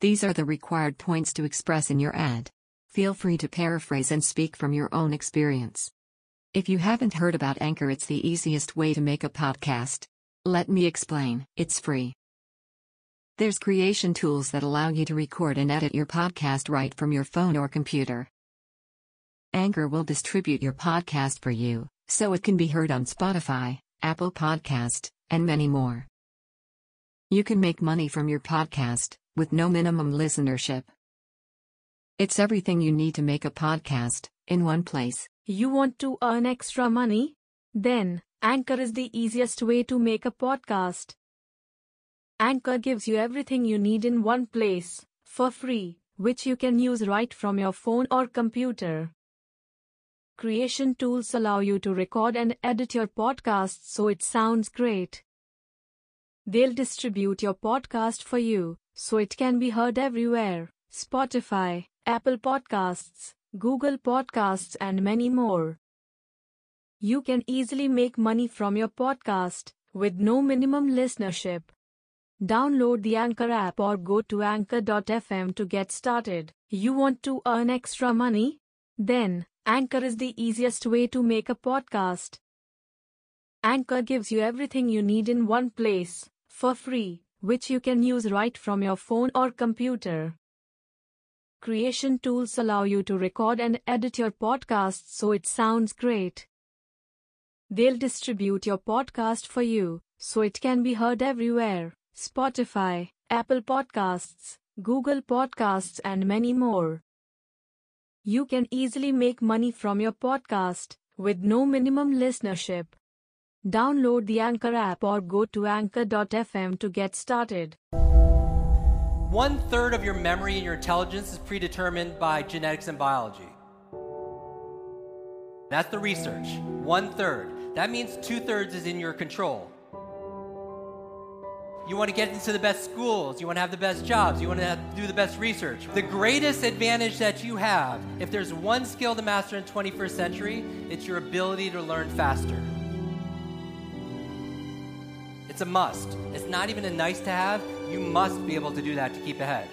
These are the required points to express in your ad. Feel free to paraphrase and speak from your own experience. If you haven't heard about Anchor, it's the easiest way to make a podcast. Let me explain. It's free. There's creation tools that allow you to record and edit your podcast right from your phone or computer. Anchor will distribute your podcast for you, so it can be heard on Spotify, Apple Podcast, and many more. You can make money from your podcast with no minimum listenership. It's everything you need to make a podcast in one place. You want to earn extra money? Then, Anchor is the easiest way to make a podcast. Anchor gives you everything you need in one place, for free, which you can use right from your phone or computer. Creation tools allow you to record and edit your podcast so it sounds great. They'll distribute your podcast for you, so it can be heard everywhere Spotify, Apple Podcasts, Google Podcasts, and many more. You can easily make money from your podcast with no minimum listenership. Download the Anchor app or go to anchor.fm to get started. You want to earn extra money? Then, Anchor is the easiest way to make a podcast. Anchor gives you everything you need in one place, for free, which you can use right from your phone or computer. Creation tools allow you to record and edit your podcast so it sounds great. They'll distribute your podcast for you, so it can be heard everywhere Spotify, Apple Podcasts, Google Podcasts, and many more. You can easily make money from your podcast with no minimum listenership. Download the Anchor app or go to anchor.fm to get started. One third of your memory and your intelligence is predetermined by genetics and biology. That's the research. One third. That means two thirds is in your control. You want to get into the best schools. You want to have the best jobs. You want to do the best research. The greatest advantage that you have, if there's one skill to master in 21st century, it's your ability to learn faster. It's a must. It's not even a nice to have. You must be able to do that to keep ahead.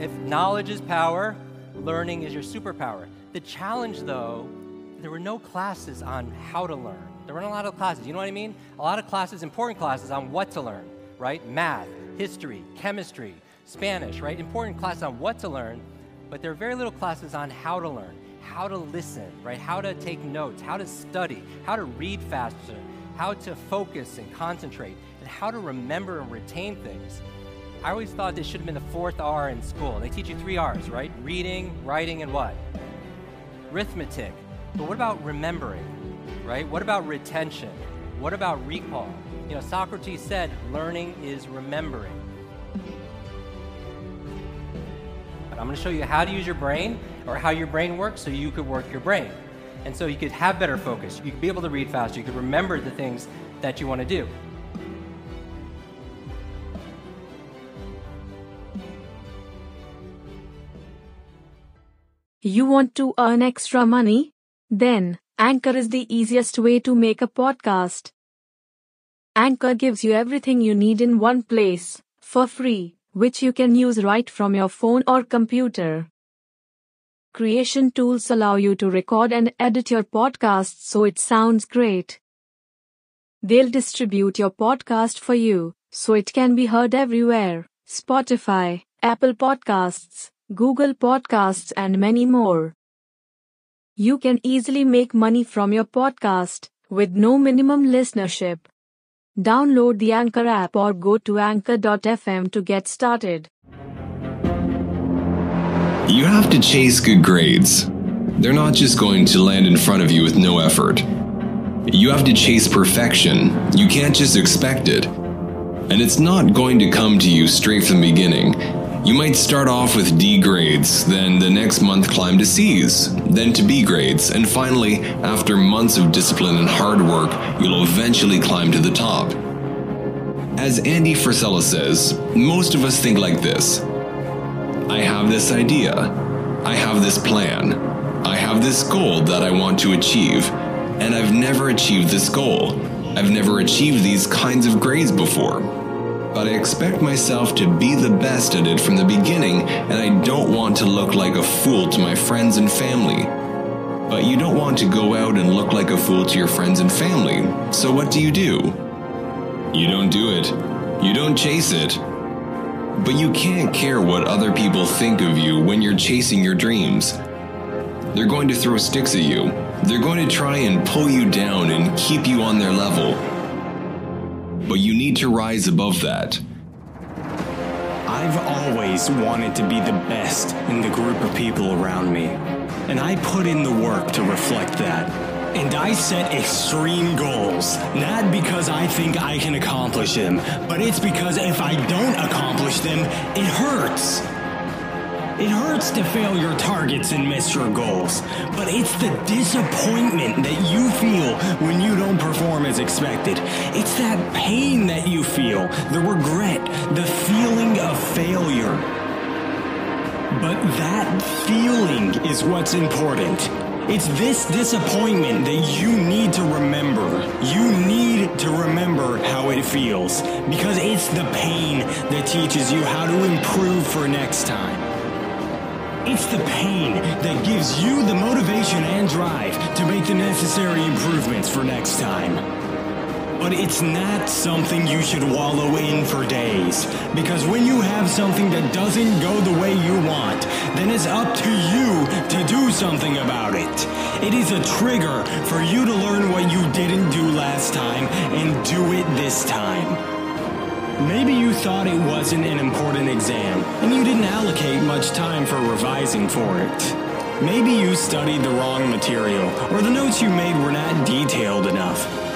If knowledge is power, learning is your superpower. The challenge, though, there were no classes on how to learn. There weren't a lot of classes. You know what I mean? A lot of classes, important classes on what to learn, right? Math, history, chemistry, Spanish, right? Important classes on what to learn, but there are very little classes on how to learn, how to listen, right? How to take notes, how to study, how to read faster, how to focus and concentrate, and how to remember and retain things. I always thought this should have been the fourth R in school. They teach you three R's, right? Reading, writing, and what? Arithmetic. But what about remembering, right? What about retention? What about recall? You know, Socrates said learning is remembering. But I'm going to show you how to use your brain or how your brain works so you could work your brain. And so you could have better focus. You could be able to read faster. You could remember the things that you want to do. You want to earn extra money? Then, Anchor is the easiest way to make a podcast. Anchor gives you everything you need in one place, for free, which you can use right from your phone or computer. Creation tools allow you to record and edit your podcast so it sounds great. They'll distribute your podcast for you, so it can be heard everywhere Spotify, Apple Podcasts, Google Podcasts, and many more. You can easily make money from your podcast with no minimum listenership. Download the Anchor app or go to anchor.fm to get started. You have to chase good grades. They're not just going to land in front of you with no effort. You have to chase perfection. You can't just expect it. And it's not going to come to you straight from the beginning. You might start off with D grades, then the next month climb to C's, then to B grades, and finally, after months of discipline and hard work, you'll eventually climb to the top. As Andy Frisella says, most of us think like this I have this idea, I have this plan, I have this goal that I want to achieve, and I've never achieved this goal. I've never achieved these kinds of grades before. but I expect myself to be the best at it from the beginning, and I don't want to look like a fool to my friends and family. But you don't want to go out and look like a fool to your friends and family, so what do you do? You don't do it. You don't chase it. But you can't care what other people think of you when you're chasing your dreams. They're going to throw sticks at you. They're going to try and pull you down and keep you on their level. But you need to rise above that. I've always wanted to be the best in the group of people around me, and I put in the work to reflect that. And I set extreme goals, not because I think I can accomplish them, but it's because if I don't accomplish them, it hurts. It hurts to fail your targets and miss your goals, but it's the disappointment that you feel when you don't perform as expected. It's that pain that you feel, the regret, the feeling of failure. But that feeling is what's important. It's this disappointment that you need to remember. You need to remember how it feels because it's the pain that teaches you how to improve for next time. It's the pain that gives you the motivation and drive to make the necessary improvements for next time. But it's not something you should wallow in for days. Because when you have something that doesn't go the way you want, then it's up to you to do something about it. It is a trigger for you to learn what you didn't do last time and do it this time. Maybe you thought it wasn't an important exam, and you didn't allocate much time for revising for it. Maybe you studied the wrong material, or the notes you made were not detailed enough.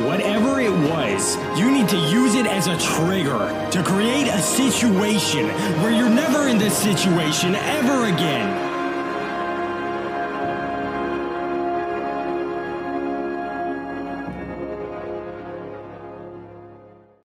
Whatever it was, you need to use it as a trigger to create a situation where you're never in this situation ever again.